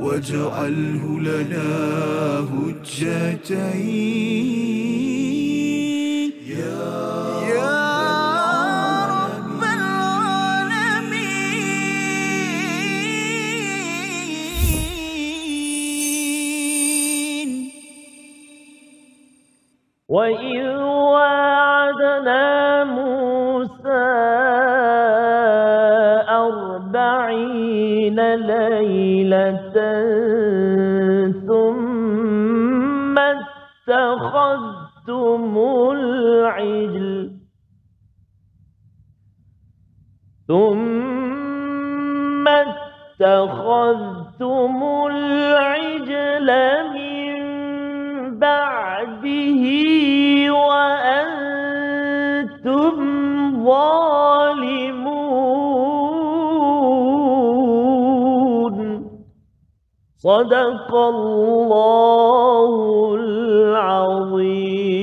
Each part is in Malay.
واجعله لنا هجتين. يا رب العالمين. وإذ وعدنا موسى أربعين ليلة اتخذتم العجل ثم اتخذتم العجل من صدق الله العظيم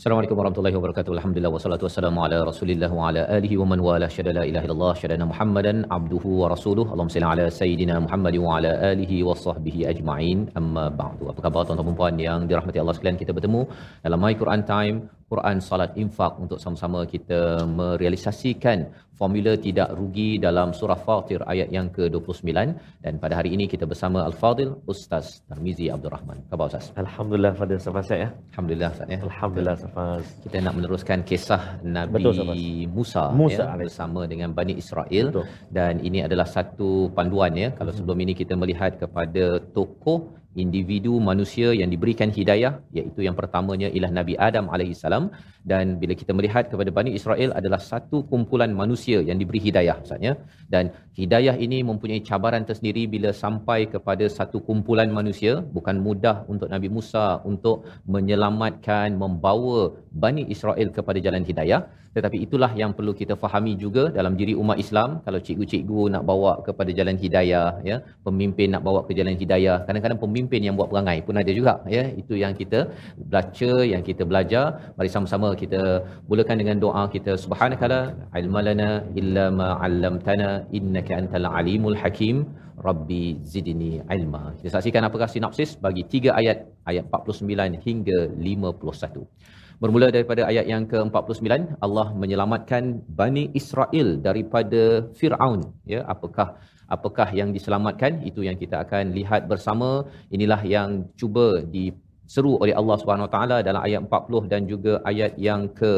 Assalamualaikum warahmatullahi wabarakatuh. Alhamdulillah wassalatu wassalamu ala Rasulillah wa ala alihi wa man wala syada la ilaha illallah syadana Muhammadan abduhu wa rasuluhu. Allahumma salli ala sayidina Muhammad wa ala alihi wa sahbihi ajma'in. Amma ba'du. Apa khabar tuan-tuan dan puan yang dirahmati Allah sekalian? Kita bertemu dalam My Quran Time Quran Salat Infak untuk sama-sama kita merealisasikan formula tidak rugi dalam surah Fatir ayat yang ke-29 dan pada hari ini kita bersama Al-Fadil Ustaz Tarmizi Abdul Rahman. Khabar Ustaz? Alhamdulillah pada Safas ya. Alhamdulillah Ustaz ya. Alhamdulillah Safas. Kita nak meneruskan kisah Nabi Betul, Safas. Musa, Musa ya, alaih. bersama dengan Bani Israel Betul. dan ini adalah satu panduan ya. Kalau sebelum ini kita melihat kepada tokoh individu manusia yang diberikan hidayah iaitu yang pertamanya ialah Nabi Adam alaihissalam dan bila kita melihat kepada Bani Israel adalah satu kumpulan manusia yang diberi hidayah maksudnya dan hidayah ini mempunyai cabaran tersendiri bila sampai kepada satu kumpulan manusia bukan mudah untuk Nabi Musa untuk menyelamatkan membawa Bani Israel kepada jalan hidayah tetapi itulah yang perlu kita fahami juga dalam diri umat Islam kalau cikgu-cikgu nak bawa kepada jalan hidayah ya pemimpin nak bawa ke jalan hidayah kadang-kadang pemimpin yang buat perangai pun ada juga ya. Itu yang kita baca yang kita belajar. Mari sama-sama kita mulakan dengan doa kita. Subhanakala ilmalana illa ma 'allamtana innaka antal alimul hakim. Rabbi zidni ilma. Kita saksikan apakah sinopsis bagi tiga ayat ayat 49 hingga 51 Bermula daripada ayat yang ke-49, Allah menyelamatkan Bani Israel daripada Firaun. Ya, apakah apakah yang diselamatkan? Itu yang kita akan lihat bersama. Inilah yang cuba diseru oleh Allah Subhanahu Taala dalam ayat 40 dan juga ayat yang ke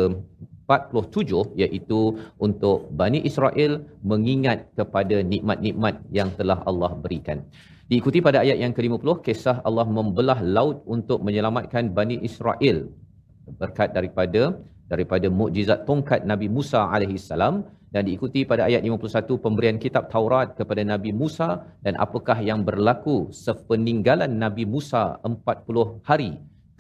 47 iaitu untuk Bani Israel mengingat kepada nikmat-nikmat yang telah Allah berikan. Diikuti pada ayat yang ke-50 kisah Allah membelah laut untuk menyelamatkan Bani Israel berkat daripada daripada mukjizat tongkat Nabi Musa alaihi salam dan diikuti pada ayat 51 pemberian kitab Taurat kepada Nabi Musa dan apakah yang berlaku sepeninggalan Nabi Musa 40 hari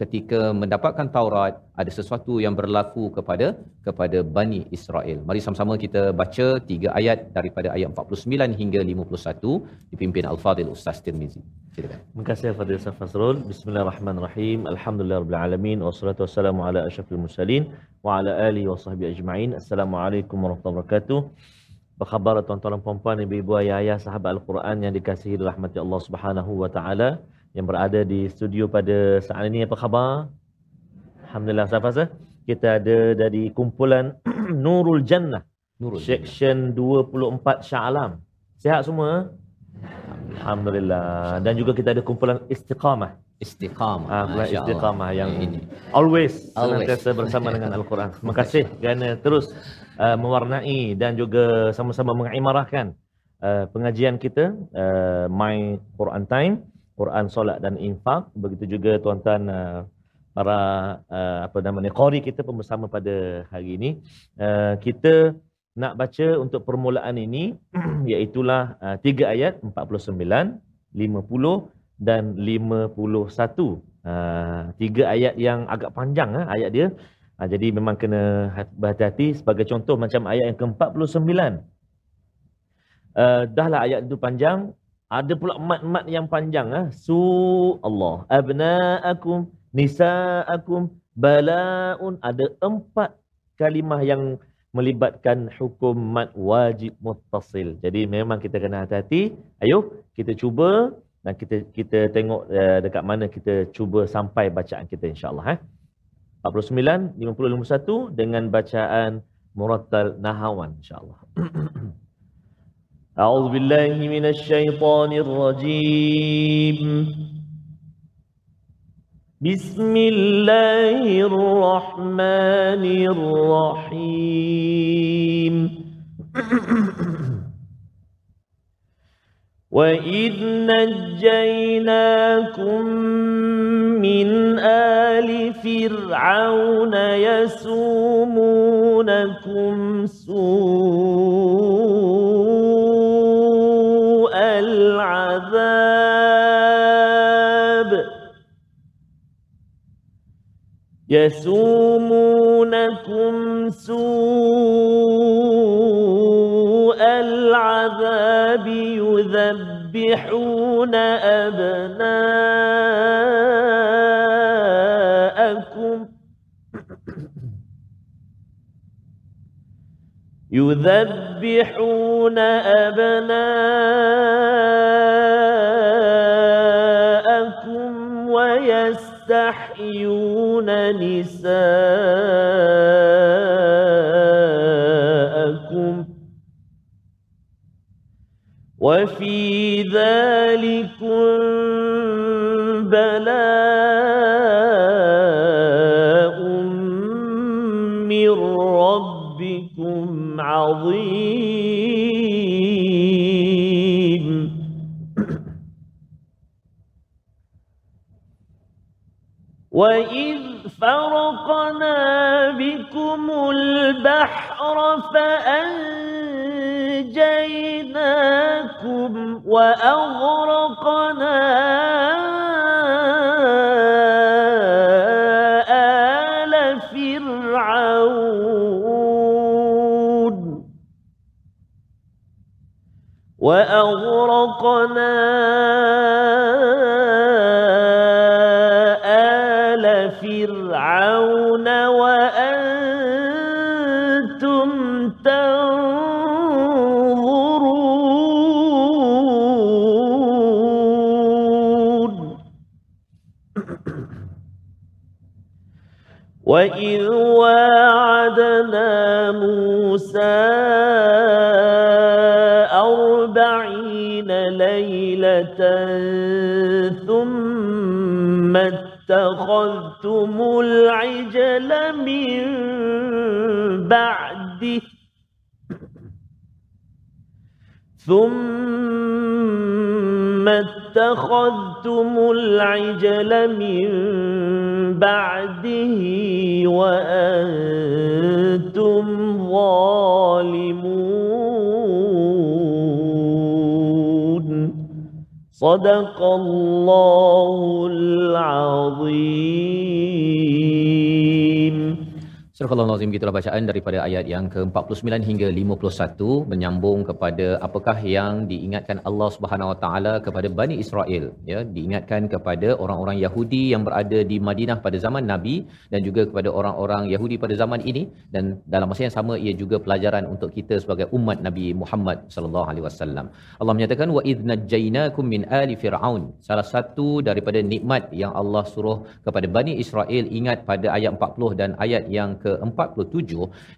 ketika mendapatkan Taurat ada sesuatu yang berlaku kepada kepada Bani Israel. Mari sama-sama kita baca tiga ayat daripada ayat 49 hingga 51 dipimpin Al-Fadil Ustaz Tirmizi. Silakan. Terima kasih Fadil Ustaz Fazrul. Bismillahirrahmanirrahim. Alhamdulillah rabbil alamin wassalatu wassalamu ala asyrafil mursalin wa ala alihi wa sahbihi ajma'in. Assalamualaikum warahmatullahi wabarakatuh. Apa khabar tuan-tuan dan puan-puan, ibu-ibu, ayah-ayah, sahabat Al-Quran yang dikasihi rahmati Allah Subhanahu wa taala yang berada di studio pada saat ini apa khabar? Alhamdulillah Ustaz. Kita ada dari kumpulan Nurul Jannah Nurul. Section 24 Shah Alam. Sihat semua? Alhamdulillah. Dan juga kita ada kumpulan Istiqamah. Istiqamah. Ah, kumpulan. Istiqamah yang ini. always, Always. senantiasa bersama dengan Al-Quran. Terima kasih kerana terus uh, mewarnai dan juga sama-sama mengimarahkan uh, pengajian kita uh, My Quran Time, Quran Solat dan Infak. Begitu juga tuan-tuan uh, para uh, apa namanya qari kita pun bersama pada hari ini. Uh, kita nak baca untuk permulaan ini iaitulah uh, tiga ayat 49, 50 dan 51. Uh, tiga ayat yang agak panjang uh, ayat dia. Uh, jadi memang kena hat- berhati-hati sebagai contoh macam ayat yang ke-49. Uh, dahlah ayat itu panjang, ada pula mat-mat yang panjang ah. Su Allah, abnaakum, nisaakum, balaun. Ada empat kalimah yang melibatkan hukum mad wajib muttasil. Jadi memang kita kena hati-hati. Ayuh kita cuba dan kita kita tengok uh, dekat mana kita cuba sampai bacaan kita insya-Allah eh. 49 50 51 dengan bacaan murattal nahawan insya-Allah. A'udzu billahi minasyaitonir rajim. بسم الله الرحمن الرحيم. وإذ نجيناكم من آل فرعون يسومونكم سوء يسومونكم سوء العذاب يذبحون أبناءكم يذبحون أبناءكم ويستحيون نساءكم وفي ذلكم بلاء وإذ فرقنا بكم البحر فأنجيناكم وأغرقنا آل فرعون وأغرقنا ليلة ثم اتخذتم العجل من بعده. ثم اتخذتم العجل من بعده وأنتم صدق الله العظيم Surah Al-Azim gitulah bacaan daripada ayat yang ke-49 hingga 51 menyambung kepada apakah yang diingatkan Allah Subhanahu Wa Taala kepada Bani Israel ya diingatkan kepada orang-orang Yahudi yang berada di Madinah pada zaman Nabi dan juga kepada orang-orang Yahudi pada zaman ini dan dalam masa yang sama ia juga pelajaran untuk kita sebagai umat Nabi Muhammad sallallahu alaihi wasallam. Allah menyatakan wa idz najjaynakum min ali fir'aun. Salah satu daripada nikmat yang Allah suruh kepada Bani Israel ingat pada ayat 40 dan ayat yang ke-47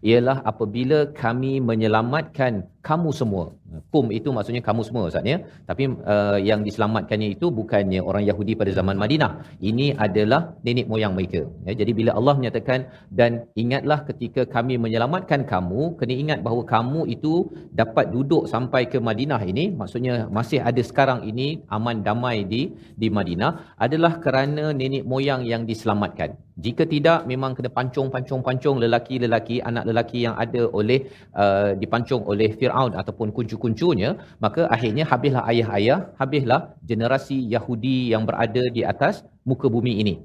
ialah apabila kami menyelamatkan kamu semua. Kum itu maksudnya kamu semua Ustaz ya. Tapi uh, yang diselamatkannya itu bukannya orang Yahudi pada zaman Madinah. Ini adalah nenek moyang mereka. Ya, jadi bila Allah menyatakan dan ingatlah ketika kami menyelamatkan kamu, kena ingat bahawa kamu itu dapat duduk sampai ke Madinah ini, maksudnya masih ada sekarang ini aman damai di di Madinah adalah kerana nenek moyang yang diselamatkan. Jika tidak memang kena pancung-pancung-pancung lelaki-lelaki anak lelaki yang ada oleh uh, dipancung oleh Firaun ataupun kuncu-kuncunya maka akhirnya habislah ayah-ayah habislah generasi Yahudi yang berada di atas muka bumi ini.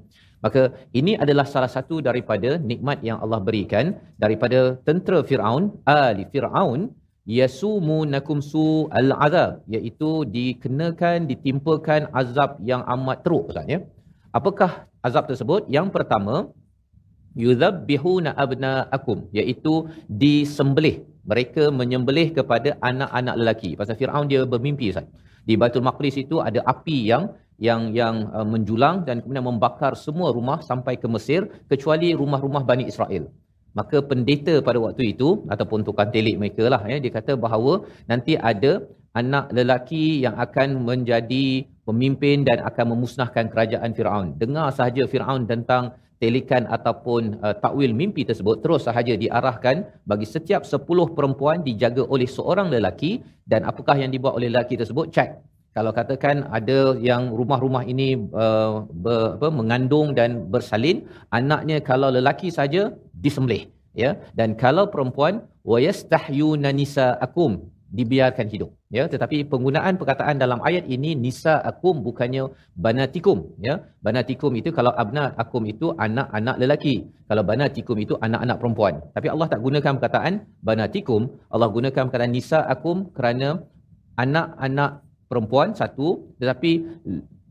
Maka ini adalah salah satu daripada nikmat yang Allah berikan daripada tentera Firaun ali Firaun yasumunakum su al azab iaitu dikenakan ditimpakan azab yang amat teruk ustaz ya. Apakah azab tersebut? Yang pertama yuzabbihuna abnaakum iaitu disembelih mereka menyembelih kepada anak-anak lelaki. Pasal Firaun dia bermimpi Ustaz. Di Baitul Maqdis itu ada api yang yang yang uh, menjulang dan kemudian membakar semua rumah sampai ke Mesir kecuali rumah-rumah Bani Israel. Maka pendeta pada waktu itu ataupun tukang telik mereka lah ya dia kata bahawa nanti ada anak lelaki yang akan menjadi pemimpin dan akan memusnahkan kerajaan Firaun. Dengar sahaja Firaun tentang telikan ataupun uh, takwil mimpi tersebut terus sahaja diarahkan bagi setiap 10 perempuan dijaga oleh seorang lelaki dan apakah yang dibuat oleh lelaki tersebut? Cek kalau katakan ada yang rumah-rumah ini uh, ber, apa, mengandung dan bersalin anaknya kalau lelaki saja disembelih ya. Dan kalau perempuan wayastahyuna nisaakum dibiarkan hidup ya tetapi penggunaan perkataan dalam ayat ini nisa akum bukannya banatikum. Ya banatikum itu kalau abna akum itu anak-anak lelaki. Kalau banatikum itu anak-anak perempuan. Tapi Allah tak gunakan perkataan banatikum. Allah gunakan perkataan nisa akum kerana anak-anak perempuan satu. Tetapi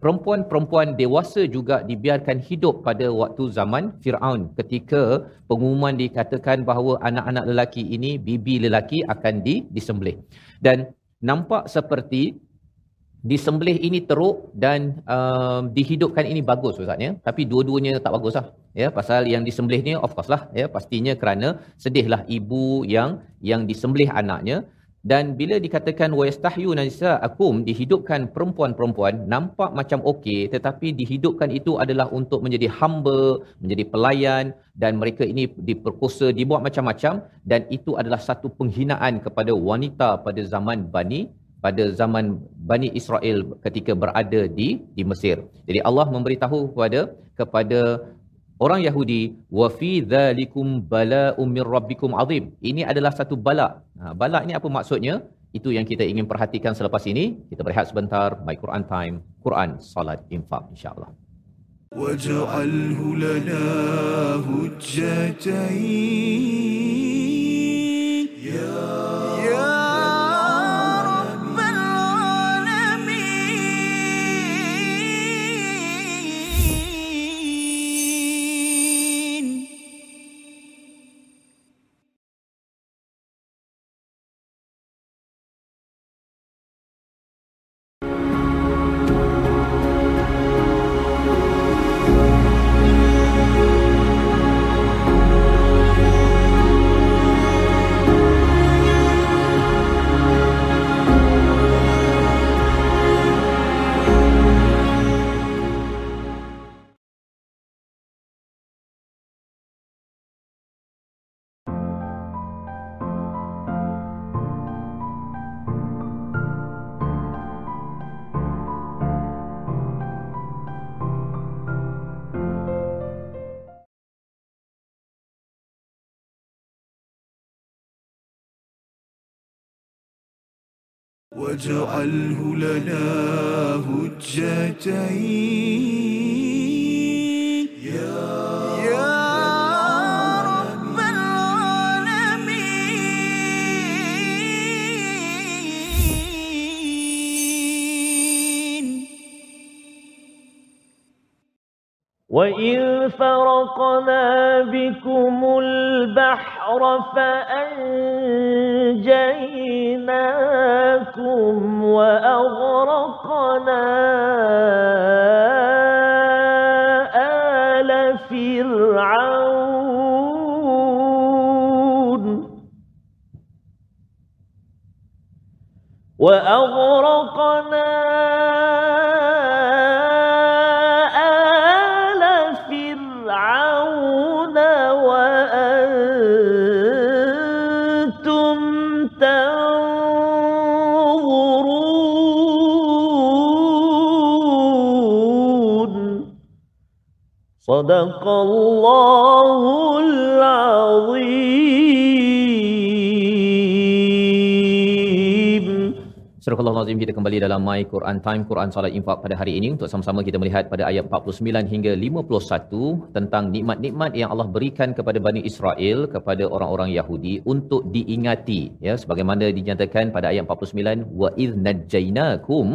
perempuan-perempuan dewasa juga dibiarkan hidup pada waktu zaman Firaun ketika pengumuman dikatakan bahawa anak-anak lelaki ini bibi lelaki akan di disembelih. Dan nampak seperti disembelih ini teruk dan uh, dihidupkan ini bagus ustaz ya tapi dua-duanya tak bagus lah ya. Pasal yang disembelih ni of course lah ya. Pastinya kerana sedihlah ibu yang yang disembelih anaknya dan bila dikatakan wayastahyu nisa akum dihidupkan perempuan-perempuan nampak macam okey tetapi dihidupkan itu adalah untuk menjadi hamba menjadi pelayan dan mereka ini diperkosa dibuat macam-macam dan itu adalah satu penghinaan kepada wanita pada zaman Bani pada zaman Bani Israel ketika berada di di Mesir. Jadi Allah memberitahu kepada kepada orang Yahudi wa fi dzalikum bala'um mir rabbikum azim. Ini adalah satu bala. Ha, bala ini apa maksudnya? Itu yang kita ingin perhatikan selepas ini. Kita berehat sebentar. My Quran Time. Quran, Salat, Infak. InsyaAllah. واجعله لنا هجتين واجعله لنا هجتين. يا رب العالمين. وإذ فرقنا بكم البحر فأنجيناكم وأغرقنا آل فرعون. وأغرقنا صدق الله العظيم Surah Al-Azim kita kembali dalam My Quran Time Quran Salat Infak pada hari ini untuk sama-sama kita melihat pada ayat 49 hingga 51 tentang nikmat-nikmat yang Allah berikan kepada Bani Israel kepada orang-orang Yahudi untuk diingati ya sebagaimana dinyatakan pada ayat 49 wa idh najjainakum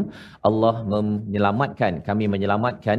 Allah menyelamatkan kami menyelamatkan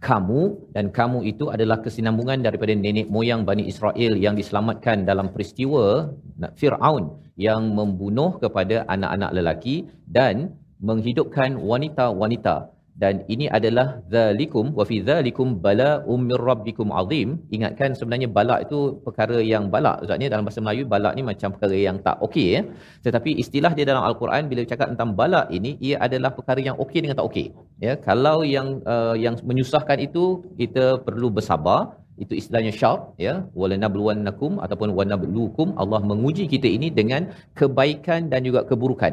kamu dan kamu itu adalah kesinambungan daripada nenek moyang Bani Israel yang diselamatkan dalam peristiwa Fir'aun yang membunuh kepada anak-anak lelaki dan menghidupkan wanita-wanita dan ini adalah zalikum wa fi zalikum bala'um mir rabbikum azim. Ingatkan sebenarnya balak itu perkara yang balak. Ni dalam bahasa Melayu balak ni macam perkara yang tak okey ya. Tetapi istilah dia dalam al-Quran bila cakap tentang balak ini ia adalah perkara yang okey dengan tak okey. Ya kalau yang uh, yang menyusahkan itu kita perlu bersabar itu istilahnya syarat ya walanabluwannakum ataupun wanabluukum Allah menguji kita ini dengan kebaikan dan juga keburukan.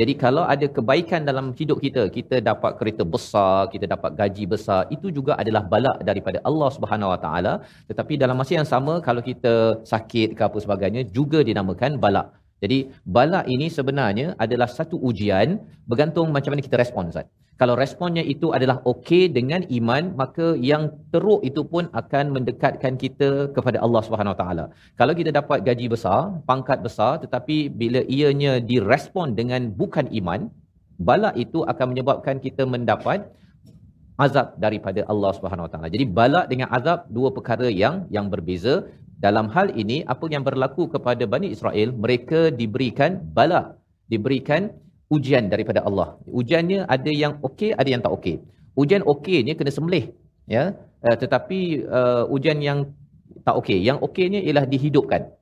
Jadi kalau ada kebaikan dalam hidup kita, kita dapat kereta besar, kita dapat gaji besar, itu juga adalah balak daripada Allah Subhanahu Wa Taala. Tetapi dalam masa yang sama kalau kita sakit ke apa sebagainya juga dinamakan balak. Jadi balak ini sebenarnya adalah satu ujian bergantung macam mana kita respon Ustaz. Kalau responnya itu adalah okey dengan iman, maka yang teruk itu pun akan mendekatkan kita kepada Allah Subhanahu Wa Taala. Kalau kita dapat gaji besar, pangkat besar, tetapi bila ianya direspon dengan bukan iman, bala itu akan menyebabkan kita mendapat azab daripada Allah Subhanahu Wa Taala. Jadi bala dengan azab dua perkara yang yang berbeza. Dalam hal ini apa yang berlaku kepada Bani Israel, mereka diberikan bala, diberikan ujian daripada Allah. Ujiannya ada yang okey, ada yang tak okey. Ujian okeynya kena sembelih, ya. Uh, tetapi uh, ujian yang tak okey, yang okeynya ialah dihidupkan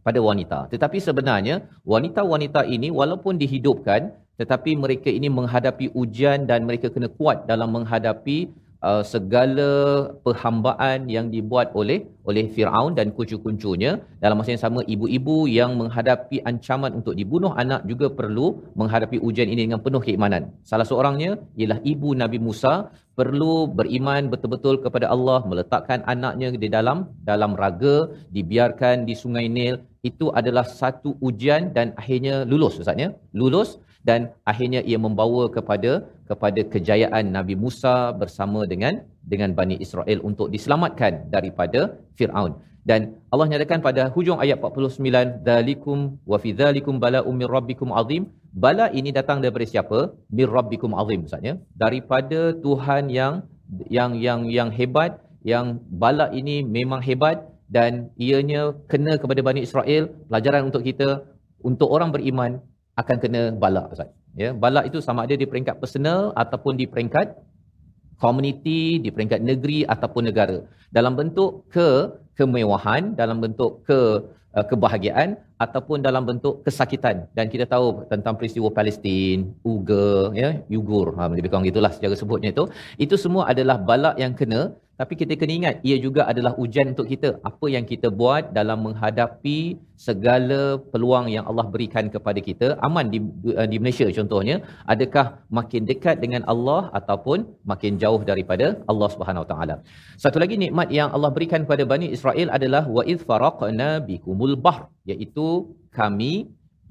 pada wanita. Tetapi sebenarnya wanita-wanita ini walaupun dihidupkan tetapi mereka ini menghadapi ujian dan mereka kena kuat dalam menghadapi uh, segala perhambaan yang dibuat oleh oleh Firaun dan kuncu-kuncunya dalam masa yang sama ibu-ibu yang menghadapi ancaman untuk dibunuh anak juga perlu menghadapi ujian ini dengan penuh keimanan. Salah seorangnya ialah ibu Nabi Musa perlu beriman betul-betul kepada Allah meletakkan anaknya di dalam dalam raga dibiarkan di Sungai Nil. Itu adalah satu ujian dan akhirnya lulus ustaz ya? Lulus dan akhirnya ia membawa kepada kepada kejayaan Nabi Musa bersama dengan dengan Bani Israel untuk diselamatkan daripada Firaun. Dan Allah nyatakan pada hujung ayat 49, "Dzalikum wa fi dzalikum bala'um mir rabbikum azim." Bala ini datang daripada siapa? Mir rabbikum azim maksudnya. Daripada Tuhan yang yang yang yang hebat, yang bala ini memang hebat dan ianya kena kepada Bani Israel, pelajaran untuk kita untuk orang beriman akan kena balak Ustaz. Ya, balak itu sama ada di peringkat personal ataupun di peringkat komuniti, di peringkat negeri ataupun negara. Dalam bentuk ke kemewahan, dalam bentuk ke uh, kebahagiaan ataupun dalam bentuk kesakitan. Dan kita tahu tentang peristiwa Palestin, Uyghur, ya, Uyghur, ha, lebih kurang itulah secara sebutnya itu. Itu semua adalah balak yang kena tapi kita kena ingat, ia juga adalah ujian untuk kita. Apa yang kita buat dalam menghadapi segala peluang yang Allah berikan kepada kita. Aman di, uh, di Malaysia contohnya. Adakah makin dekat dengan Allah ataupun makin jauh daripada Allah Subhanahu Taala. Satu lagi nikmat yang Allah berikan kepada Bani Israel adalah idh faraqna bikumul bahr. Iaitu kami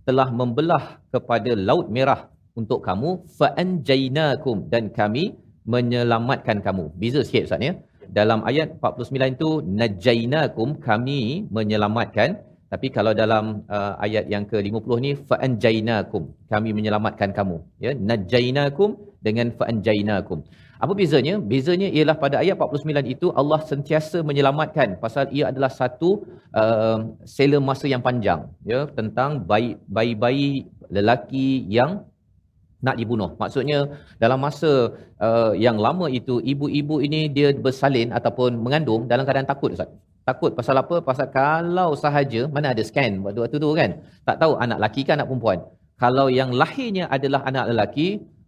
telah membelah kepada laut merah untuk kamu fa'anjainakum dan kami menyelamatkan kamu. Beza sikit Ustaz ya dalam ayat 49 itu najainakum kami menyelamatkan. Tapi kalau dalam uh, ayat yang ke-50 ni fa'anjainakum kami menyelamatkan kamu. Ya najainakum dengan fa'anjainakum apa bezanya? Bezanya ialah pada ayat 49 itu Allah sentiasa menyelamatkan pasal ia adalah satu uh, sela masa yang panjang. Ya tentang bayi-bayi lelaki yang nak dibunuh. Maksudnya dalam masa uh, yang lama itu ibu-ibu ini dia bersalin ataupun mengandung dalam keadaan takut Ustaz. Takut pasal apa? Pasal kalau sahaja mana ada scan waktu tu kan. Tak tahu anak lelaki ke anak perempuan. Kalau yang lahirnya adalah anak lelaki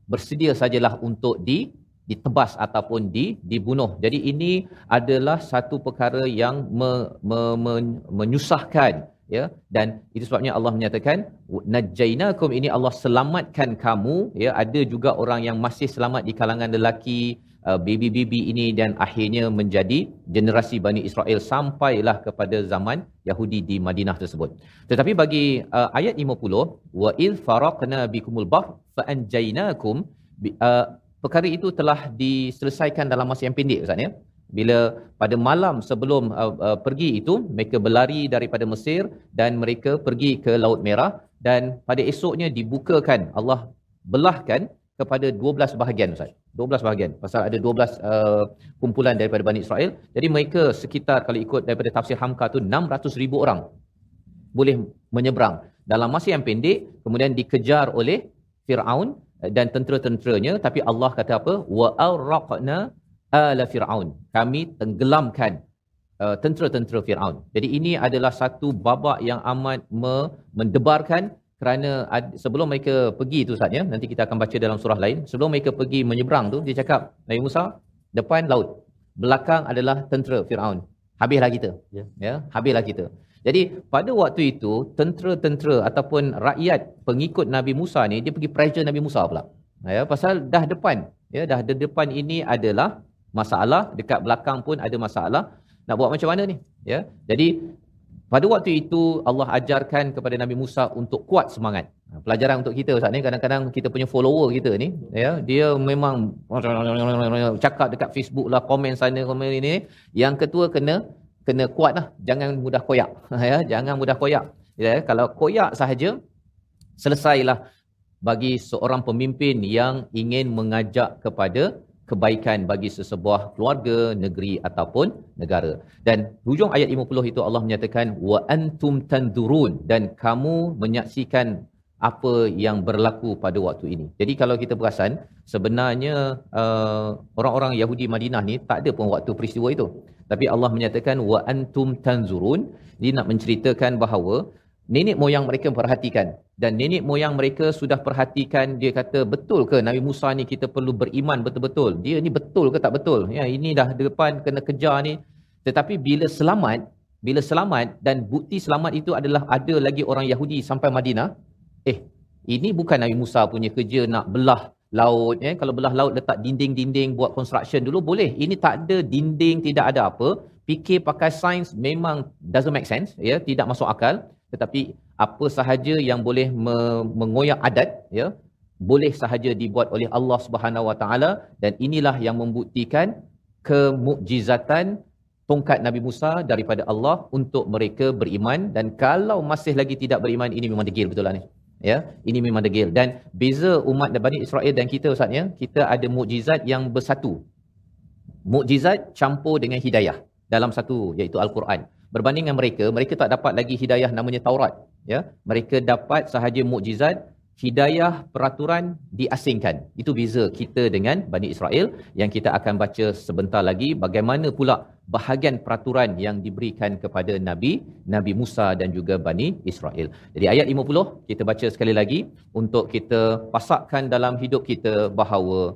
bersedia sajalah untuk di ditebas ataupun di dibunuh. Jadi ini adalah satu perkara yang me, me, me, menyusahkan ya? Dan itu sebabnya Allah menyatakan najainakum ini Allah selamatkan kamu. Ya? Ada juga orang yang masih selamat di kalangan lelaki uh, baby-baby ini dan akhirnya menjadi generasi Bani Israel sampailah kepada zaman Yahudi di Madinah tersebut. Tetapi bagi uh, ayat 50 wa il faraqna bikumul bahr fa anjainakum uh, perkara itu telah diselesaikan dalam masa yang pendek ustaz ya bila pada malam sebelum uh, uh, pergi itu mereka berlari daripada Mesir dan mereka pergi ke laut merah dan pada esoknya dibukakan Allah belahkan kepada 12 bahagian ustaz. 12 bahagian pasal ada 12 uh, kumpulan daripada Bani Israel. Jadi mereka sekitar kalau ikut daripada tafsir Hamka tu 600,000 orang boleh menyeberang. Dalam masa yang pendek kemudian dikejar oleh Firaun dan tentera-tenteranya tapi Allah kata apa? Wa arraqna ala Fir'aun. Kami tenggelamkan uh, tentera-tentera Fir'aun. Jadi ini adalah satu babak yang amat me- mendebarkan kerana ad, sebelum mereka pergi tu Ustaz ya, nanti kita akan baca dalam surah lain. Sebelum mereka pergi menyeberang tu, dia cakap, Nabi Musa, depan laut. Belakang adalah tentera Fir'aun. Habislah kita. Ya. ya habislah kita. Jadi pada waktu itu, tentera-tentera ataupun rakyat pengikut Nabi Musa ni, dia pergi pressure Nabi Musa pula. Ya, pasal dah depan. Ya, dah de- depan ini adalah masalah, dekat belakang pun ada masalah. Nak buat macam mana ni? Ya. Jadi pada waktu itu Allah ajarkan kepada Nabi Musa untuk kuat semangat. Ha, Pelajaran untuk kita Ustaz ni kadang-kadang kita punya follower kita ni ya dia memang cakap dekat Facebook lah komen sana komen ini yang ketua kena kena kuat lah jangan mudah koyak ya jangan mudah koyak ya kalau koyak sahaja selesailah bagi seorang pemimpin yang ingin mengajak kepada kebaikan bagi sesebuah keluarga, negeri ataupun negara. Dan hujung ayat 50 itu Allah menyatakan wa antum tandurun dan kamu menyaksikan apa yang berlaku pada waktu ini. Jadi kalau kita perasan sebenarnya uh, orang-orang Yahudi Madinah ni tak ada pun waktu peristiwa itu. Tapi Allah menyatakan wa antum tanzurun. Dia nak menceritakan bahawa nenek moyang mereka perhatikan dan nenek moyang mereka sudah perhatikan dia kata betul ke Nabi Musa ni kita perlu beriman betul-betul? Dia ni betul ke tak betul? Ya ini dah depan kena kejar ni. Tetapi bila selamat bila selamat dan bukti selamat itu adalah ada lagi orang Yahudi sampai Madinah eh ini bukan Nabi Musa punya kerja nak belah laut ya. Kalau belah laut letak dinding-dinding buat construction dulu boleh. Ini tak ada dinding tidak ada apa. Fikir pakai sains memang doesn't make sense ya tidak masuk akal tetapi apa sahaja yang boleh me- mengoyak adat ya boleh sahaja dibuat oleh Allah Subhanahu Wa Taala dan inilah yang membuktikan kemukjizatan tongkat Nabi Musa daripada Allah untuk mereka beriman. Dan kalau masih lagi tidak beriman ini memang degil betul lah ni ya ini memang degil. Dan beza umat Bani Israel dan kita ustaz ya kita ada mukjizat yang bersatu. Mukjizat campur dengan hidayah dalam satu iaitu al-Quran berbanding dengan mereka mereka tak dapat lagi hidayah namanya Taurat ya mereka dapat sahaja mukjizat hidayah peraturan diasingkan itu beza kita dengan Bani Israel yang kita akan baca sebentar lagi bagaimana pula bahagian peraturan yang diberikan kepada Nabi Nabi Musa dan juga Bani Israel. Jadi ayat 50 kita baca sekali lagi untuk kita pasakkan dalam hidup kita bahawa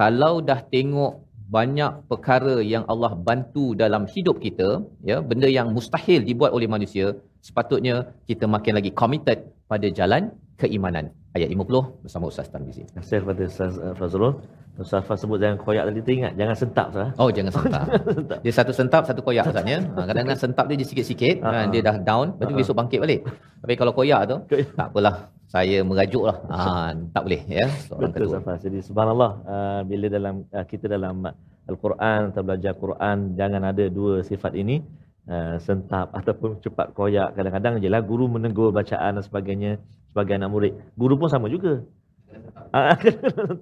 kalau dah tengok banyak perkara yang Allah bantu dalam hidup kita ya benda yang mustahil dibuat oleh manusia sepatutnya kita makin lagi committed pada jalan keimanan ayat 50 bersama Ustaz Tarmizi. Terima kasih kepada Ustaz uh, Fazrul. Ustaz Faz sebut jangan koyak tadi teringat. Jangan sentap Ustaz. Oh jangan sentap. dia satu sentap satu koyak Ustaz ya. Ha, kadang-kadang sentap dia sikit-sikit Ha, kan dia dah down lepas tu Ha, ha. besok bangkit balik. Tapi kalau koyak tu tak apalah saya merajuk lah. Ha, tak boleh ya seorang Betul ketua. Safas. Jadi subhanallah uh, bila dalam uh, kita dalam Al-Quran atau belajar Quran jangan ada dua sifat ini uh, sentap ataupun cepat koyak kadang-kadang je lah guru menegur bacaan dan sebagainya sebagai anak murid. Guru pun sama juga. Ah,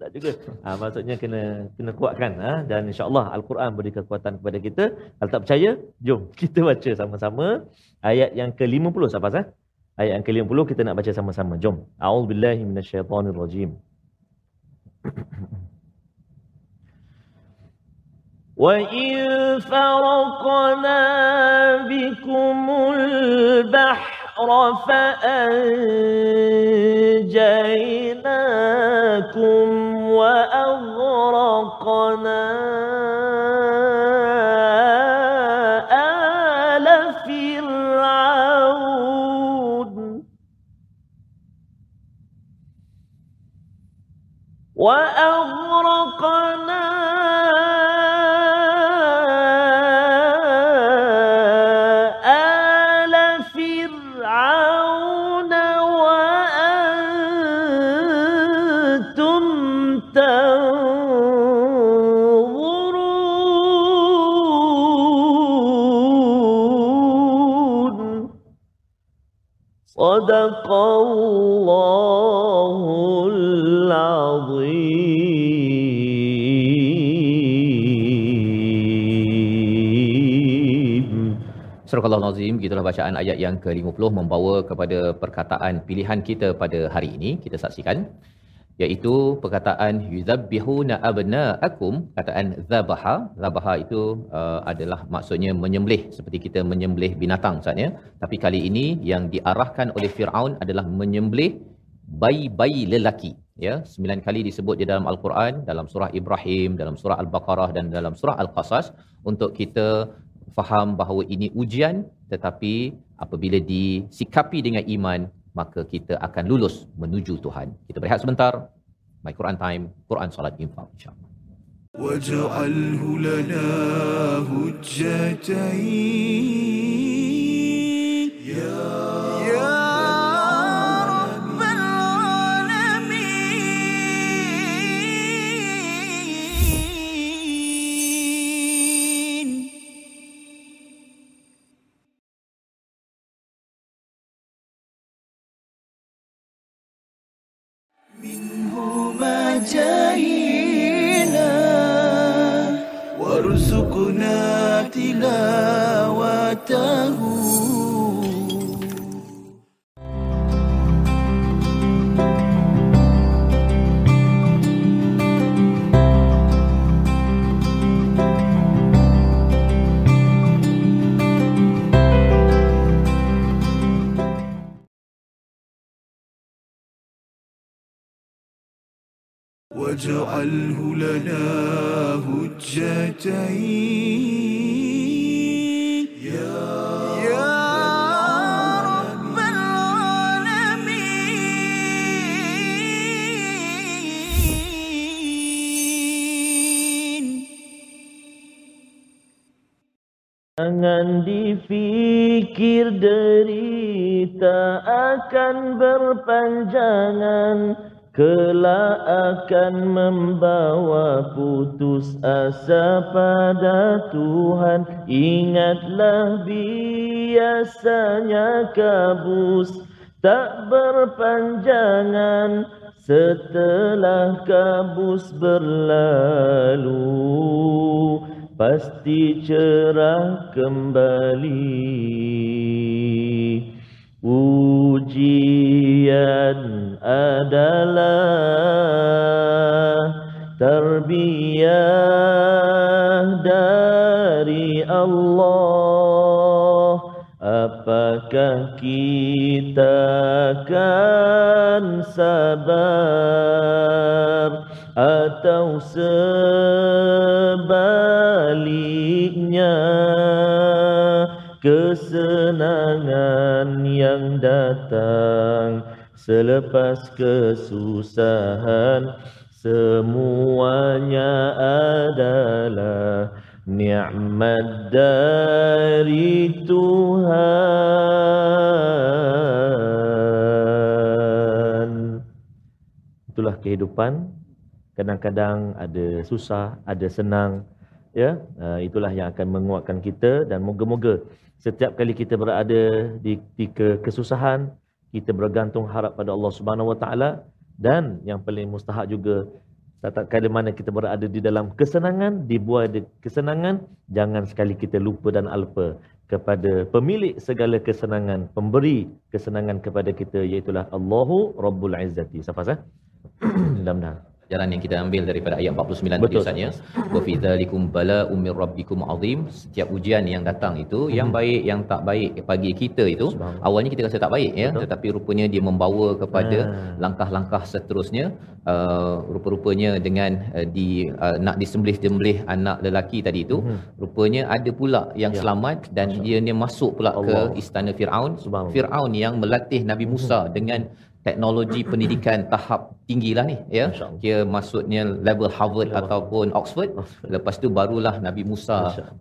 tak juga. Ah, maksudnya kena kena kuatkan ah, dan insya-Allah Al-Quran beri kekuatan kepada kita. Kalau tak percaya, jom kita baca sama-sama ayat yang ke-50 Safas eh. Ayat yang ke-50 kita nak baca sama-sama. Jom. A'udzubillahi minasyaitonirrajim. وإذ فرقنا بكم البحر البحر فأنجيناكم وأغرقناكم الله العظيم Surah Allah Nazim, gitulah bacaan ayat yang ke-50 membawa kepada perkataan pilihan kita pada hari ini. Kita saksikan iaitu perkataan yuzabbihuna abna'akum perkataan zabaha. Zabaha itu uh, adalah maksudnya menyembelih seperti kita menyembelih binatang saatnya tapi kali ini yang diarahkan oleh Firaun adalah menyembelih bayi-bayi lelaki ya. Sembilan kali disebut di dalam al-Quran dalam surah Ibrahim dalam surah al-Baqarah dan dalam surah al-Qasas untuk kita faham bahawa ini ujian tetapi apabila disikapi dengan iman maka kita akan lulus menuju Tuhan. Kita berehat sebentar. My Quran Time, Quran Salat Infak insya-Allah. واجعله لنا هجتين واجعله لنا هجتين يا يا رب العالمين Jangan difikir derita akan berpanjangan Kelak akan membawa putus asa pada Tuhan. Ingatlah biasanya kabus tak berpanjangan. Setelah kabus berlalu pasti cerah kembali ujian adalah tarbiyah dari Allah. Apakah kita akan sabar atau sebaliknya kesenangan yang datang selepas kesusahan. Semuanya adalah nikmat dari Tuhan. Itulah kehidupan. Kadang-kadang ada susah ada senang ya. Uh, itulah yang akan menguatkan kita dan moga-moga setiap kali kita berada di ketika kesusahan kita bergantung harap pada Allah Subhanahu Wa Taala. Dan yang paling mustahak juga tak kali mana kita berada di dalam kesenangan dibuat di kesenangan jangan sekali kita lupa dan alpa kepada pemilik segala kesenangan pemberi kesenangan kepada kita iaitu Allahu Rabbul Izzati. Siapa sah mudah-mudahan Jalan yang kita ambil daripada ayat 49 tadi Betul. Ustaz ya. Wa fi dzalikum bala'um mir rabbikum azim. Setiap ujian yang datang itu yang baik yang tak baik bagi kita itu awalnya kita rasa tak baik ya Betul. tetapi rupanya dia membawa kepada Ah. langkah-langkah seterusnya uh, rupa-rupanya dengan uh, di uh, nak disembelih-sembelih anak lelaki tadi itu Mhm. rupanya ada pula yang Ya. selamat dan dia ni masuk pula ke Allah. istana Firaun. Firaun yang melatih Nabi Musa dengan teknologi pendidikan tahap tinggilah ni ya. Dia maksudnya level Harvard Ya. ataupun Oxford. Lepas tu barulah Nabi Musa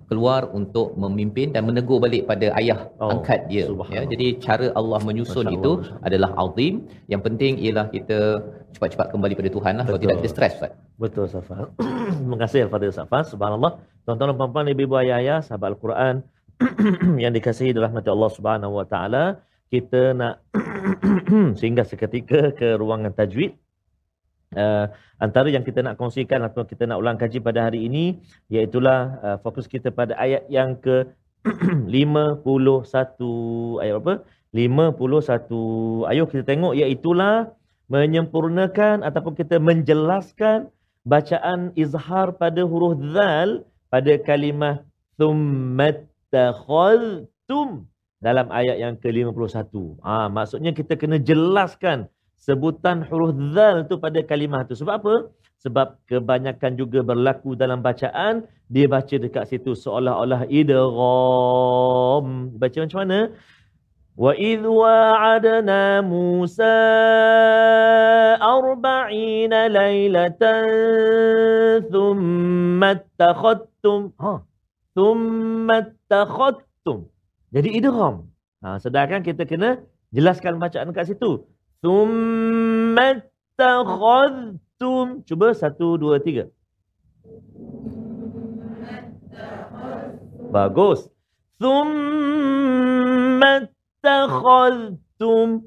keluar untuk memimpin dan menegur balik pada ayah Oh, angkat dia ya. jadi cara Allah menyusun Masya itu Allah, adalah azim. Yang penting ialah kita cepat-cepat kembali pada Tuhan lah kalau tidak kita stres Ustaz. Betul Safa. Terima kasih kepada Safa. Subhanallah. Tuan-tuan dan puan-puan, ibu-ibu ayah-ayah, sahabat Al-Quran yang dikasihi dalam rahmat Allah Subhanahu Wa Taala, kita nak sehingga seketika ke ruangan tajwid. Uh, antara yang kita nak kongsikan atau kita nak ulang kaji pada hari ini iaitulah uh, fokus kita pada ayat yang ke 51 ayat apa? 51. Ayuh kita tengok iaitulah menyempurnakan ataupun kita menjelaskan bacaan izhar pada huruf zal pada kalimah thummattakhadtum dalam ayat yang ke-51. Ha, ah, maksudnya kita kena jelaskan sebutan huruf zal tu pada kalimah tu. Sebab apa? Sebab kebanyakan juga berlaku dalam bacaan, dia baca dekat situ seolah-olah idram. Baca macam mana? Wa idh wa'adna Musa arba'ina laylatan thumma attakhattum. Ha. Thumma attakhattum. Jadi idgham. Ha sedangkan kita kena jelaskan bacaan kat situ. Summattakhadtum. Cuba 1 2 3. Bagus. Summattakhadtum.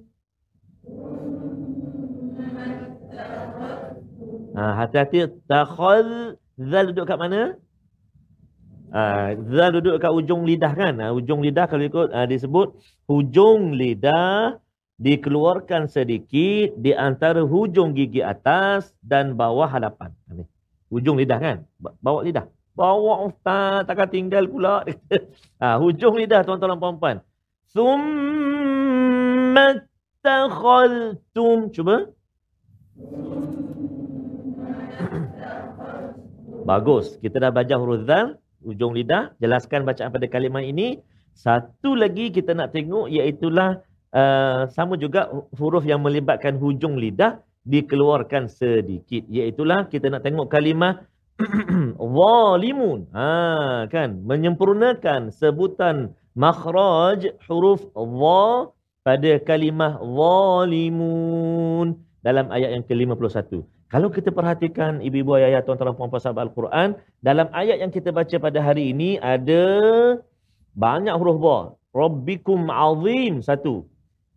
Ha hati-hati Takhad. zal duduk kat mana? Uh, duduk kat ujung lidah kan? Ah, uh, ujung lidah kalau ikut uh, disebut hujung lidah dikeluarkan sedikit di antara hujung gigi atas dan bawah hadapan. Ini. Hujung lidah kan? Bawa lidah. Bawa ustaz takkan tinggal pula. uh, hujung lidah tuan-tuan dan puan-puan. Summa takhaltum. Cuba. Bagus. Kita dah belajar huruf zal ujung lidah, jelaskan bacaan pada kalimah ini. Satu lagi kita nak tengok iaitulah uh, sama juga huruf yang melibatkan hujung lidah dikeluarkan sedikit. Iaitulah kita nak tengok kalimah zalimun. Ha, kan? Menyempurnakan sebutan makhraj huruf dha pada kalimah zalimun dalam ayat yang ke-51. Kalau kita perhatikan ibu-ibu ayah tuan-tuan puan-puan sahabat Al-Quran, dalam ayat yang kita baca pada hari ini ada banyak huruf dha. Rabbikum azim satu.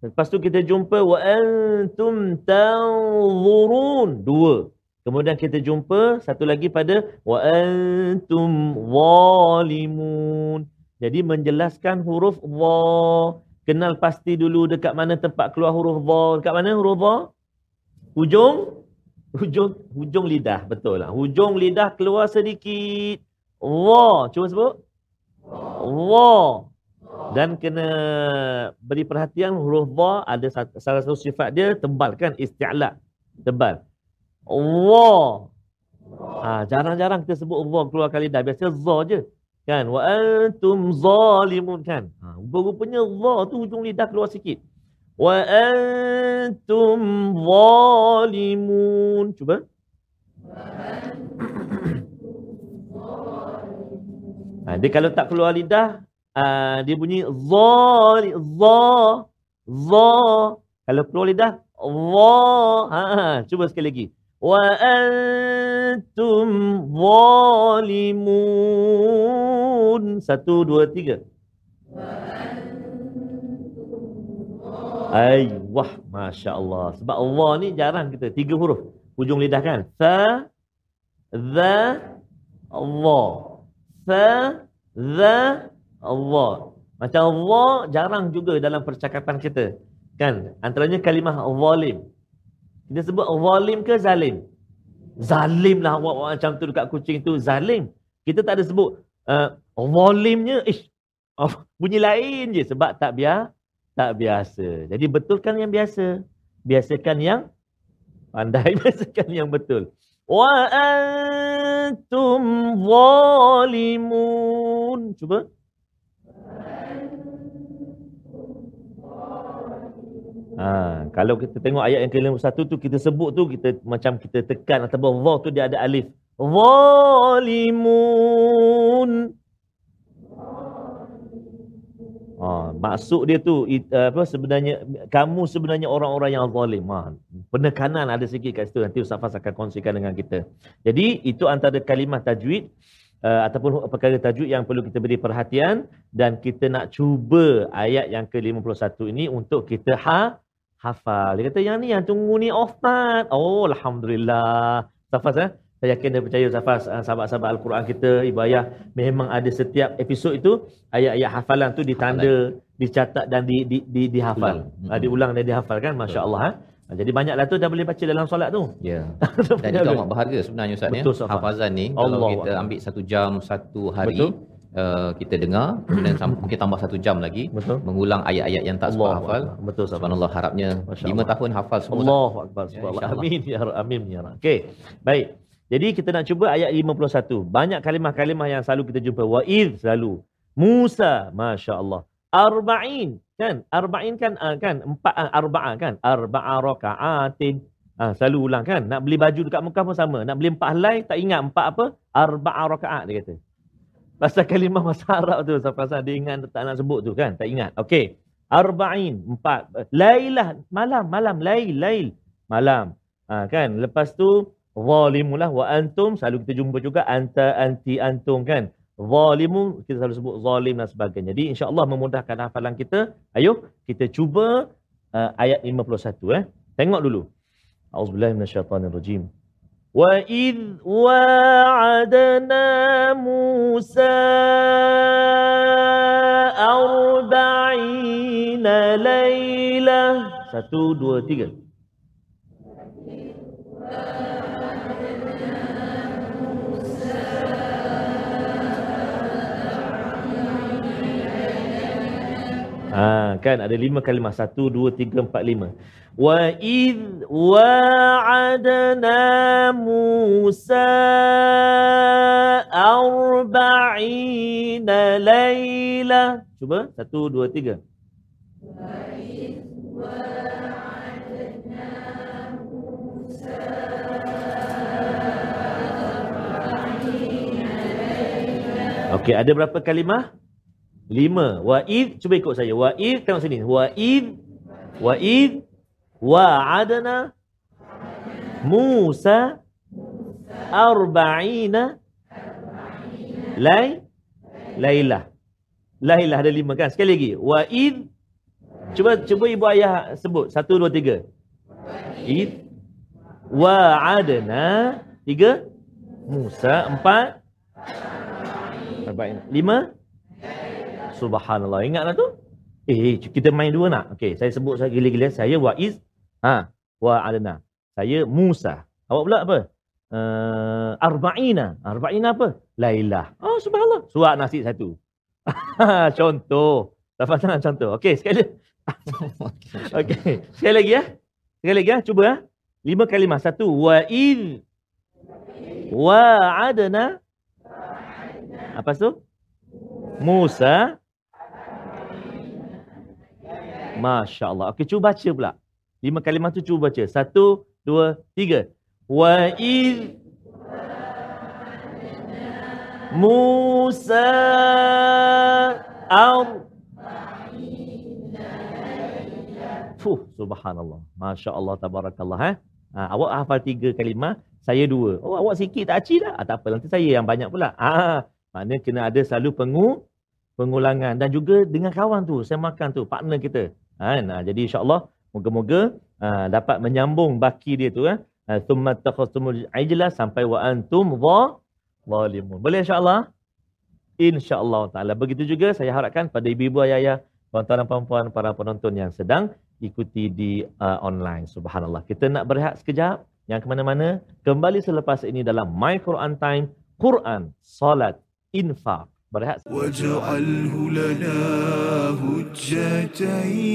Lepas tu kita jumpa wa antum tanzurun dua. Kemudian kita jumpa satu lagi pada wa antum zalimun. Jadi menjelaskan huruf dha, kenal pasti dulu dekat mana tempat keluar huruf dha. Dekat mana huruf dha? Hujung hujung hujung lidah, betul lah. Hujung lidah keluar sedikit. Dha, cuba sebut. Dha. Dan kena beri perhatian huruf dha ada salah satu sifat dia tebal kan isti'la. Tebal. Dha. Ha, jarang-jarang kita sebut dha keluar kali dah. Biasa dha je. Kan? Wa antum zalimun kan? Ha, rupanya za tu hujung lidah keluar sikit. Wa antum zalimun. Cuba. Ha, dia kalau tak keluar lidah, uh, dia bunyi zali, za, za. Kalau keluar lidah, za. Ha, ha, cuba sekali lagi. Wa antum zalimun. Satu, dua, tiga. Ay, wah, Masya Allah. Sebab Allah ni jarang kita. Tiga huruf. Hujung lidah kan? Sa, za, Allah. Sa, za, Allah. Macam Allah jarang juga dalam percakapan kita. Kan? Antaranya kalimah zalim. Kita sebut zalim ke zalim? Zalim lah awak macam tu dekat kucing tu. Zalim. Kita tak ada sebut uh, zalimnya. Ish, oh, bunyi lain je sebab tak biar tak biasa. Jadi betulkan yang biasa. Biasakan yang pandai. Biasakan yang betul. Wa antum zalimun. Cuba. Ha, kalau kita tengok ayat yang ke-51 tu kita sebut tu kita macam kita tekan ataupun dha tu dia ada alif. Zalimun. Ha, maksud dia tu apa sebenarnya kamu sebenarnya orang-orang yang zalim. Ha, penekanan ada sikit kat situ nanti Ustaz Fas akan kongsikan dengan kita. Jadi itu antara kalimah tajwid uh, ataupun perkara tajwid yang perlu kita beri perhatian dan kita nak cuba ayat yang ke-51 ini untuk kita ha hafal. Dia kata yang ni yang tunggu ni Ustaz. Oh alhamdulillah. Safas eh? Saya yakin dan percaya Safas, ah, sahabat-sahabat Al-Quran kita, ibu ayah, memang ada setiap episod itu, ayat-ayat hafalan tu ditanda, dicatat dan di, di, di, dihafal. Ulang. Ah, diulang dan dihafal kan, Masya Allah. Ha? Ah, Jadi banyaklah tu dah boleh baca dalam solat tu. Ya. Dan itu amat berharga sebenarnya Ustaz ya. Betul, Safas. Hafazan ni Allah kalau kita Akbar. ambil satu jam satu hari Betul. uh, kita dengar kemudian mungkin tambah satu jam lagi Betul. mengulang ayat-ayat yang tak sempat Allah hafal. Akbar. Betul. Subhanallah harapnya Masya 5 Allah. tahun hafal semua. Allahu akbar Ya, subhanallah. insyaAllah. Amin ya Rabb. Amin ya. Okey. Baik. Jadi kita nak cuba ayat 51. Banyak kalimah-kalimah yang selalu kita jumpa. Wa'id selalu. Musa, masya-Allah. Arba'in kan? Arba'in kan ah, kan empat ah, arba'a kan? Arba'a raka'atin. Ah, selalu ulang kan? Nak beli baju dekat Mekah pun sama. Nak beli empat helai tak ingat empat apa? Arba'a raka'at dia kata. Pasal kalimah bahasa Arab tu pasal dia ingat tak nak sebut tu kan? Tak ingat. Okey. Arba'in, empat. Lailah, malam, malam, lail, lail. Malam. Ha, kan? Lepas tu, zalimulah wa antum selalu kita jumpa juga anta anti antum kan? Zalimun kita selalu sebut zalim dan sebagainya. Jadi insyaallah memudahkan hafalan kita. Ayo kita cuba uh, ayat 51 eh. Tengok dulu. Auzubillahi minasyaitanirrajim. Wa id wa'adna musa arba'ina laylah satu dua tiga. Thank. Ha, kan ada lima kalimah. Satu, dua, tiga, empat, lima. Wa idh wa'adna Musa arba'ina layla. Cuba. Satu, dua, tiga. Okey, ada berapa kalimah? Lima. Wa'id, cuba ikut saya. Wa'id, tengok sini. Wa'id, wa'id, wa'adana, Musa, arba'ina, lay, laylah. Laylah ada lima kan? Sekali lagi. Wa'id, cuba cuba ibu ayah sebut. Satu, dua, tiga. Id, wa'adana, tiga. Musa, empat. Arba'ina. Lima. Subhanallah. Ingatlah tu? Eh, kita main dua nak? Okey, saya sebut saya gila-gila. Saya Waiz. Ha, wa adna. Saya Musa. Awak pula apa? Uh, arba'ina. Arba'ina apa? Lailah. Oh, subhanallah. Surat nasi satu. contoh. Dapat tangan contoh. Okey, sekali. Okey. Sekali lagi ya. Sekali lagi ya. Cuba ya. Lima kalimah. Satu. Wa'id. Wa'adna. Apa tu? Musa. Masya Allah. Okey, cuba baca pula. Lima kalimah tu cuba baca. Satu, dua, tiga. Wa id Musa ar Fuh, subhanallah. Masya Allah, tabarakallah. Eh? Ha, awak hafal tiga kalimah, saya dua. Oh, awak sikit tak aci dah? Ah, tak apa, nanti saya yang banyak pula. Ah, maknanya kena ada selalu pengu, pengulangan. Dan juga dengan kawan tu, saya makan tu, partner kita. Ha, nah, jadi insyaAllah, moga-moga ha, dapat menyambung baki dia tu. Eh. Thumma takhastumul ijlah sampai wa antum dha zalimun. Boleh insyaAllah? InsyaAllah ta'ala. Begitu juga saya harapkan pada ibu-ibu ayah-ayah, tuan-tuan dan puan-puan, para penonton yang sedang ikuti di uh, online. Subhanallah. Kita nak berehat sekejap. Yang ke mana-mana. Kembali selepas ini dalam My Quran Time. Quran, Salat, Infaq. واجعله لنا هجتين.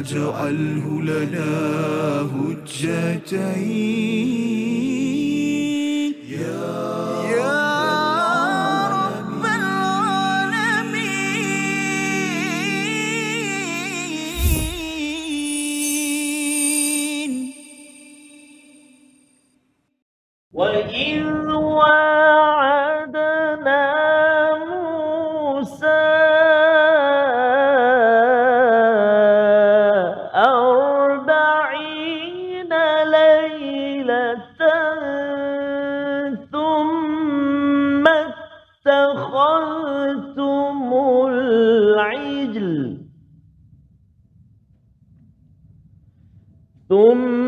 واجعله لنا هجتين. ثم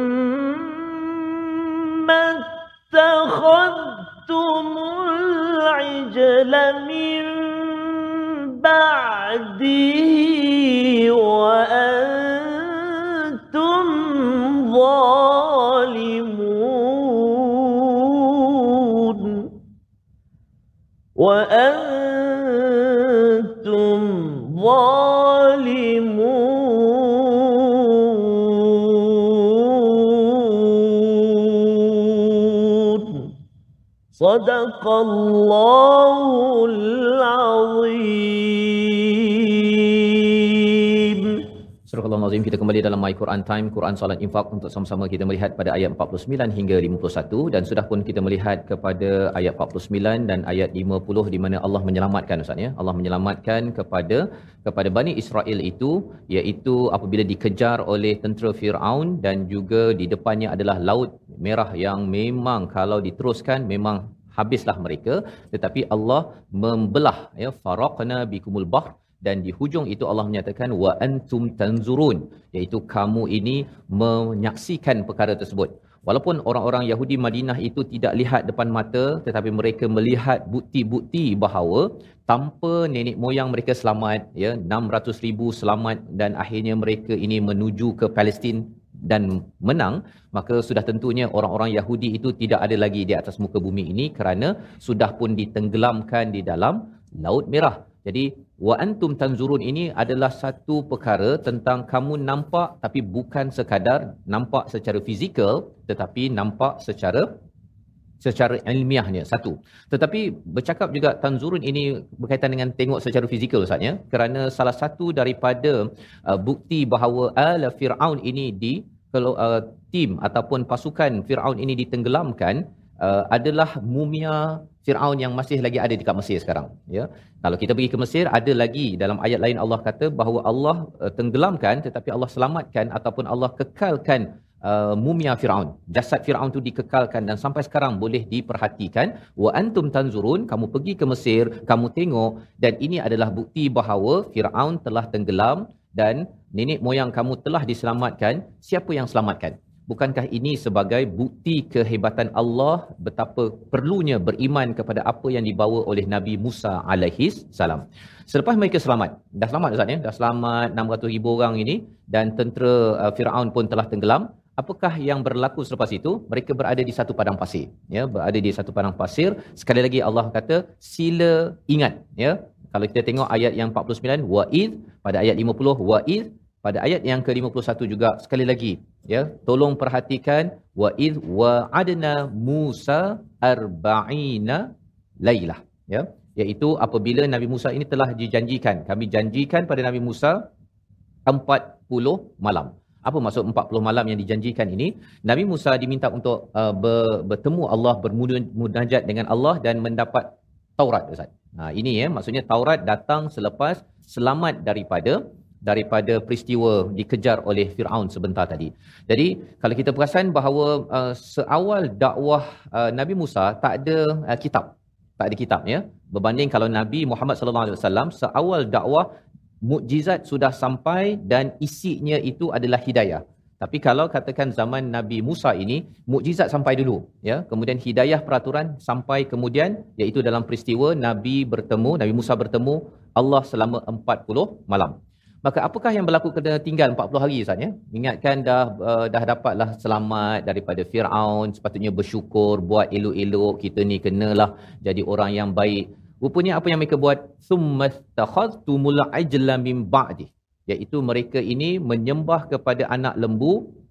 صدق الله Surah Al-Azim kita kembali dalam My Quran Time, Quran Salat Infak untuk sama-sama kita melihat pada ayat 49 hingga 51 dan sudah pun kita melihat kepada ayat 49 dan ayat 50 di mana Allah menyelamatkan Ustaz ya. Allah menyelamatkan kepada kepada Bani Israel itu iaitu apabila dikejar oleh tentera Firaun dan juga di depannya adalah laut merah yang memang kalau diteruskan memang habislah mereka tetapi Allah membelah ya faraqna bikumul bahr dan di hujung itu Allah menyatakan wa antum tanzurun iaitu kamu ini menyaksikan perkara tersebut. Walaupun orang-orang Yahudi Madinah itu tidak lihat depan mata tetapi mereka melihat bukti-bukti bahawa tanpa nenek moyang mereka selamat ya 600 ribu selamat dan akhirnya mereka ini menuju ke Palestin dan menang maka sudah tentunya orang-orang Yahudi itu tidak ada lagi di atas muka bumi ini kerana sudah pun ditenggelamkan di dalam laut merah jadi wa antum tanzurun ini adalah satu perkara tentang kamu nampak tapi bukan sekadar nampak secara fizikal tetapi nampak secara secara ilmiahnya satu. Tetapi bercakap juga tanzurun ini berkaitan dengan tengok secara fizikal Ustaz ya. Kerana salah satu daripada uh, bukti bahawa ala fir'aun ini di kalau uh, tim ataupun pasukan fir'aun ini ditenggelamkan uh, adalah mumia Firaun yang masih lagi ada dekat Mesir sekarang ya. Kalau kita pergi ke Mesir ada lagi dalam ayat lain Allah kata bahawa Allah uh, tenggelamkan tetapi Allah selamatkan ataupun Allah kekalkan uh, mumia Firaun. Jasad Firaun tu dikekalkan dan sampai sekarang boleh diperhatikan. Wa antum tanzurun kamu pergi ke Mesir kamu tengok. Dan ini adalah bukti bahawa Firaun telah tenggelam dan nenek moyang kamu telah diselamatkan. Siapa yang selamatkan Bukankah ini sebagai bukti kehebatan Allah betapa perlunya beriman kepada apa yang dibawa oleh Nabi Musa alaihi salam. Selepas mereka selamat, dah selamat Ustaz ya, dah selamat 600 ribu orang ini dan tentera uh, Firaun pun telah tenggelam. Apakah yang berlaku selepas itu? Mereka berada di satu padang pasir. Ya, berada di satu padang pasir. Sekali lagi Allah kata, sila ingat. Ya, kalau kita tengok ayat yang 49, wa'id, pada ayat 50, wa'id, pada ayat yang ke-51 juga sekali lagi ya tolong perhatikan wa id wa adna Musa arba'ina lailah ya. Iaitu apabila Nabi Musa ini telah dijanjikan. Kami janjikan pada Nabi Musa 40 malam. Apa maksud 40 malam yang dijanjikan ini? Nabi Musa diminta untuk uh, bertemu Allah bermunajat dengan Allah dan mendapat Taurat Ustaz. Ha ini ya maksudnya Taurat datang selepas selamat daripada daripada peristiwa dikejar oleh Firaun sebentar tadi. Jadi kalau kita perasan bahawa uh, seawal dakwah uh, Nabi Musa tak ada uh, kitab. Tak ada kitab ya. Berbanding kalau Nabi Muhammad sallallahu alaihi wasallam seawal dakwah mukjizat sudah sampai dan isinya itu adalah hidayah. Tapi kalau katakan zaman Nabi Musa ini mukjizat sampai dulu ya. Kemudian hidayah peraturan sampai kemudian iaitu dalam peristiwa Nabi bertemu Nabi Musa bertemu Allah selama 40 malam. Maka apakah yang berlaku kena tinggal 40 hari Ustaz ya? Ingatkan dah uh, dah dapatlah selamat daripada Firaun, sepatutnya bersyukur, buat elok-elok, kita ni kenalah jadi orang yang baik. Rupanya apa yang mereka buat? Summastakhadtumul ajla min ba'di. Iaitu mereka ini menyembah kepada anak lembu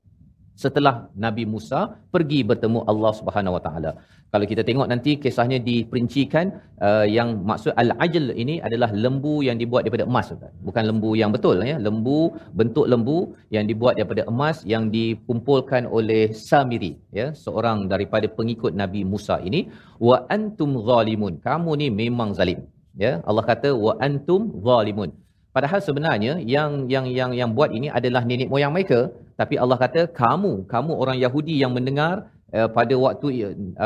setelah Nabi Musa pergi bertemu Allah Subhanahu Wa Taala. Kalau kita tengok nanti kisahnya diperincikan uh, yang maksud al-ajl ini adalah lembu yang dibuat daripada emas bukan lembu yang betul ya. Lembu bentuk lembu yang dibuat daripada emas yang dikumpulkan oleh Samiri ya. Seorang daripada pengikut Nabi Musa ini wa antum zalimun. Kamu ni memang zalim ya. Allah kata wa antum zalimun. Padahal sebenarnya yang yang yang yang buat ini adalah nenek moyang mereka, tapi Allah kata kamu, kamu orang Yahudi yang mendengar uh, pada waktu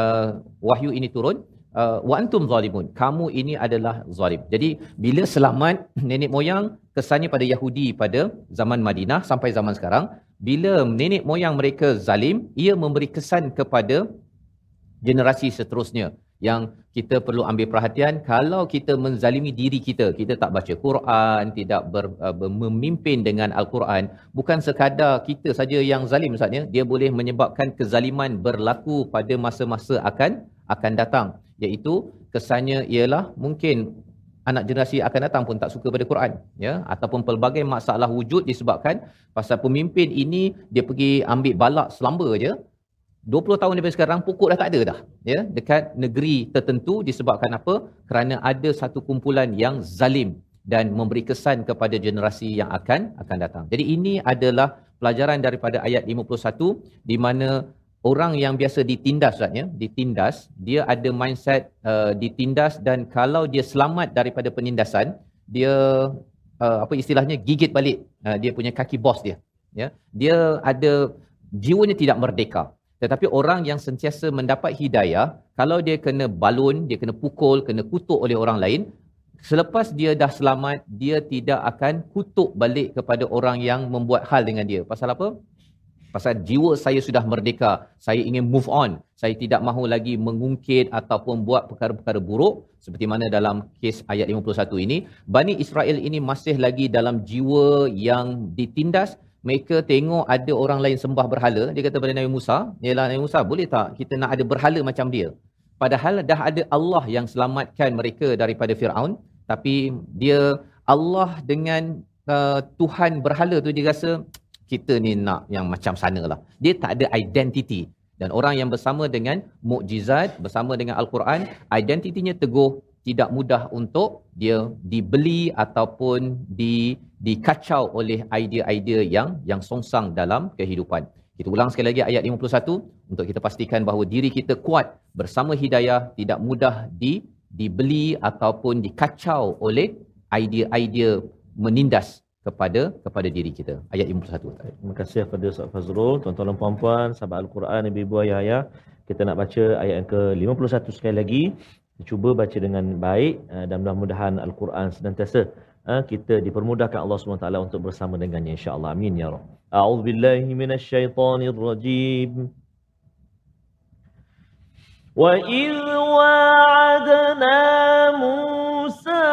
uh, wahyu ini turun, uh, wa antum zalimun. Kamu ini adalah zalim. Jadi bila selamat nenek moyang kesannya pada Yahudi pada zaman Madinah sampai zaman sekarang bila nenek moyang mereka zalim ia memberi kesan kepada generasi seterusnya yang kita perlu ambil perhatian kalau kita menzalimi diri kita. Kita tak baca Quran tidak ber, uh, ber, memimpin dengan al-Quran. Bukan sekadar kita saja yang zalim ustaz ya dia boleh menyebabkan kezaliman berlaku pada masa-masa akan akan datang. Iaitu kesannya ialah mungkin anak generasi akan datang pun tak suka pada Quran ya. Ataupun pelbagai masalah wujud disebabkan pasal pemimpin ini dia pergi ambil balak selamba je 20 tahun daripada sekarang pokok dah tak ada dah ya dekat negeri tertentu disebabkan apa kerana ada satu kumpulan yang zalim dan memberi kesan kepada generasi yang akan akan datang. Jadi ini adalah pelajaran daripada ayat 51 di mana orang yang biasa ditindas ya, ditindas, dia ada mindset uh, ditindas dan kalau dia selamat daripada penindasan, dia uh, apa istilahnya gigit balik uh, dia punya kaki bos dia. Ya. Dia ada jiwanya tidak merdeka. Tetapi orang yang sentiasa mendapat hidayah, kalau dia kena balun, dia kena pukul, kena kutuk oleh orang lain, selepas dia dah selamat, dia tidak akan kutuk balik kepada orang yang membuat hal dengan dia. Pasal apa? Pasal jiwa saya sudah merdeka. Saya ingin move on. Saya tidak mahu lagi mengungkit ataupun buat perkara-perkara buruk. Seperti mana dalam kes ayat 51 ini. Bani Israel ini masih lagi dalam jiwa yang ditindas mereka tengok ada orang lain sembah berhala, dia kata pada Nabi Musa, ialah Nabi Musa, boleh tak kita nak ada berhala macam dia? Padahal dah ada Allah yang selamatkan mereka daripada Firaun, tapi dia Allah dengan uh, Tuhan berhala tu dia rasa kita ni nak yang macam sana lah. Dia tak ada identiti. Dan orang yang bersama dengan mukjizat, bersama dengan Al-Quran, identitinya teguh, tidak mudah untuk dia dibeli ataupun di dikacau oleh idea-idea yang yang songsang dalam kehidupan. Kita ulang sekali lagi ayat 51 untuk kita pastikan bahawa diri kita kuat bersama hidayah tidak mudah di dibeli ataupun dikacau oleh idea-idea menindas kepada kepada diri kita. Ayat 51. Terima kasih kepada Ustaz Fazrul, tuan-tuan dan puan-puan, sahabat Al-Quran, ibu-ibu, ayah-ayah. Kita nak baca ayat yang ke-51 sekali lagi cuba baca dengan baik uh, dan mudah-mudahan al-Quran senantiasa uh, kita dipermudahkan Allah SWT untuk bersama dengannya insya-Allah. Amin ya rabb a'udzubillahi minasyaitonirrajim wa idh wa'adna musa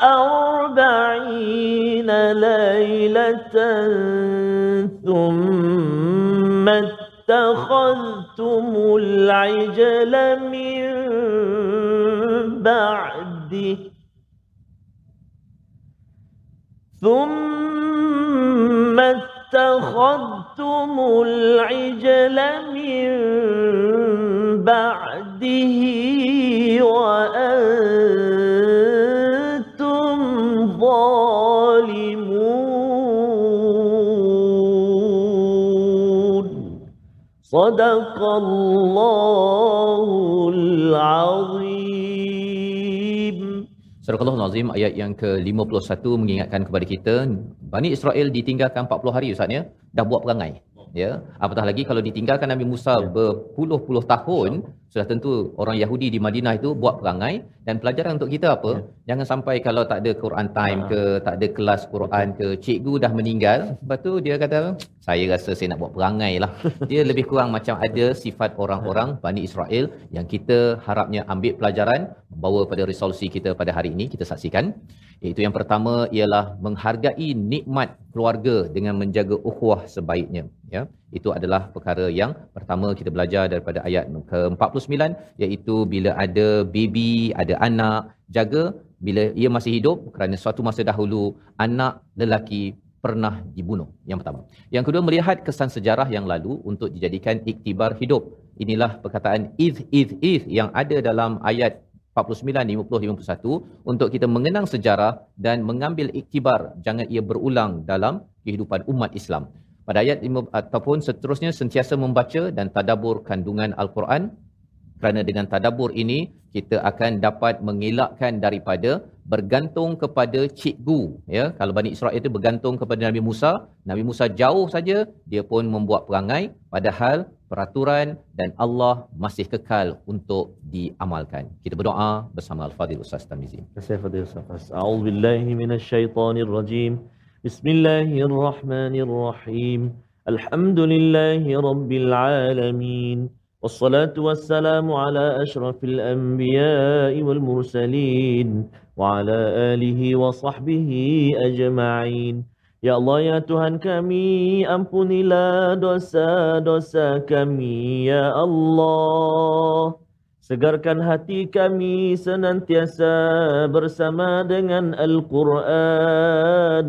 arba'ina laylatan thumma اتخذتم العجل من بعده ثم اتخذتم العجل من بعده وأنتم ظالمون صدق الله العظيم Surah Al-Nazim ayat yang ke-51 mengingatkan kepada kita Bani Israel ditinggalkan 40 hari Ustaz ya dah buat perangai ya apatah lagi kalau ditinggalkan Nabi Musa ya. berpuluh-puluh tahun sudah tentu orang Yahudi di Madinah itu buat perangai dan pelajaran untuk kita apa ya. jangan sampai kalau tak ada Quran time ke tak ada kelas Quran ke cikgu dah meninggal lepas tu dia kata saya rasa saya nak buat perangai lah. Dia lebih kurang macam ada sifat orang-orang Bani Israel yang kita harapnya ambil pelajaran bawa pada resolusi kita pada hari ini kita saksikan. Iaitu yang pertama ialah menghargai nikmat keluarga dengan menjaga ukhuwah sebaiknya ya. Itu adalah perkara yang pertama kita belajar daripada ayat ke-49 iaitu bila ada baby ada anak jaga. Bila ia masih hidup kerana suatu masa dahulu anak lelaki pernah dibunuh yang pertama. Yang kedua melihat kesan sejarah yang lalu untuk dijadikan iktibar hidup. Inilah perkataan if if if yang ada dalam ayat 49 50 51 untuk kita mengenang sejarah dan mengambil iktibar. Jangan ia berulang dalam kehidupan umat Islam. Pada ayat ataupun seterusnya sentiasa membaca dan tadabur kandungan al-Quran kerana dengan tadabur ini kita akan dapat mengelakkan daripada bergantung kepada cikgu ya kalau Bani Israel itu bergantung kepada Nabi Musa Nabi Musa jauh saja dia pun membuat perangai padahal peraturan dan Allah masih kekal untuk diamalkan. Kita berdoa bersama Al-Fadhil Ustaz Tamizi. Terima kasih Fadil Ustaz. Bismillahirrahmanirrahim. Alhamdulillahi rabbil alamin. والصلاة والسلام على أشرف الأنبياء والمرسلين وعلى آله وصحبه أجمعين Ya Allah, ya Tuhan kami, ampunilah dosa-dosa kami, ya Allah. Segarkan hati kami senantiasa bersama dengan Al-Quran.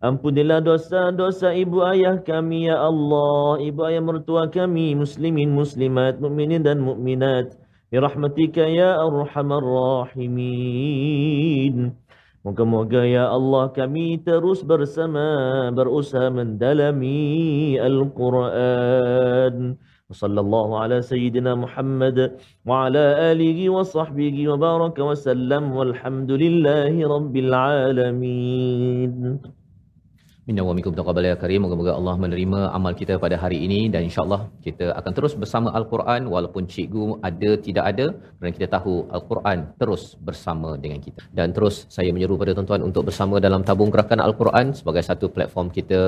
Ampunilah dosa-dosa ibu ayah kami, ya Allah. Ibu ayah mertua kami, muslimin, muslimat, mukminin dan mukminat. Birahmatika ya arhamar rahimin. Moga-moga ya Allah kami terus bersama berusaha mendalami Al-Quran. Sayyidina Muhammad wa ala alihi wa sahbihi wa baraka wa sallam walhamdulillahi rabbil alamin. Minna wa minkum taqabbal ya karim. Moga-moga Allah menerima amal kita pada hari ini dan insya-Allah kita akan terus bersama Al-Quran walaupun cikgu ada tidak ada kerana kita tahu Al-Quran terus bersama dengan kita. Dan terus saya menyeru pada tuan-tuan untuk bersama dalam tabung gerakan Al-Quran sebagai satu platform kita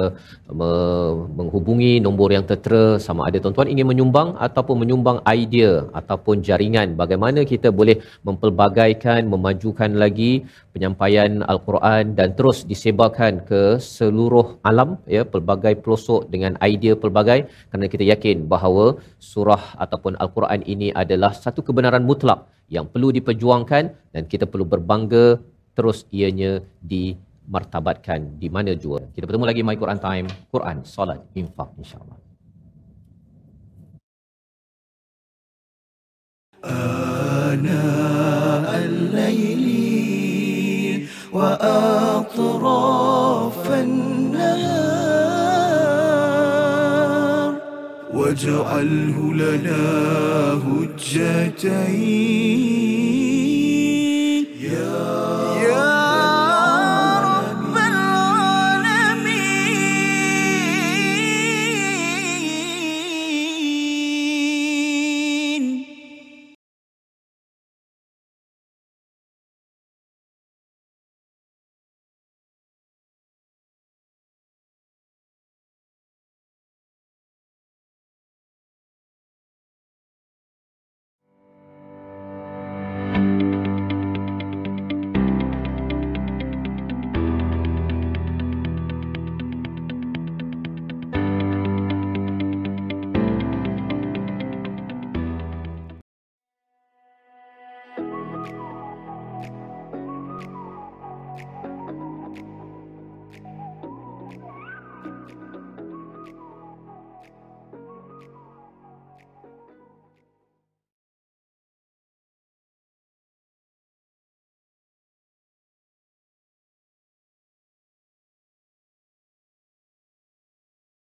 me- menghubungi nombor yang tertera sama ada tuan-tuan ingin menyumbang ataupun menyumbang idea ataupun jaringan bagaimana kita boleh mempelbagaikan memajukan lagi penyampaian Al-Quran dan terus disebarkan ke seluruh alam ya pelbagai pelosok dengan idea pelbagai kerana kita yakin bahawa surah ataupun Al-Quran ini adalah satu kebenaran mutlak yang perlu diperjuangkan dan kita perlu berbangga terus ianya di martabatkan di mana jua. Kita bertemu lagi My Quran Time, Quran, Salat, Infak insya-Allah. آناء الليل وأطراف النهار واجعله لنا هجتين.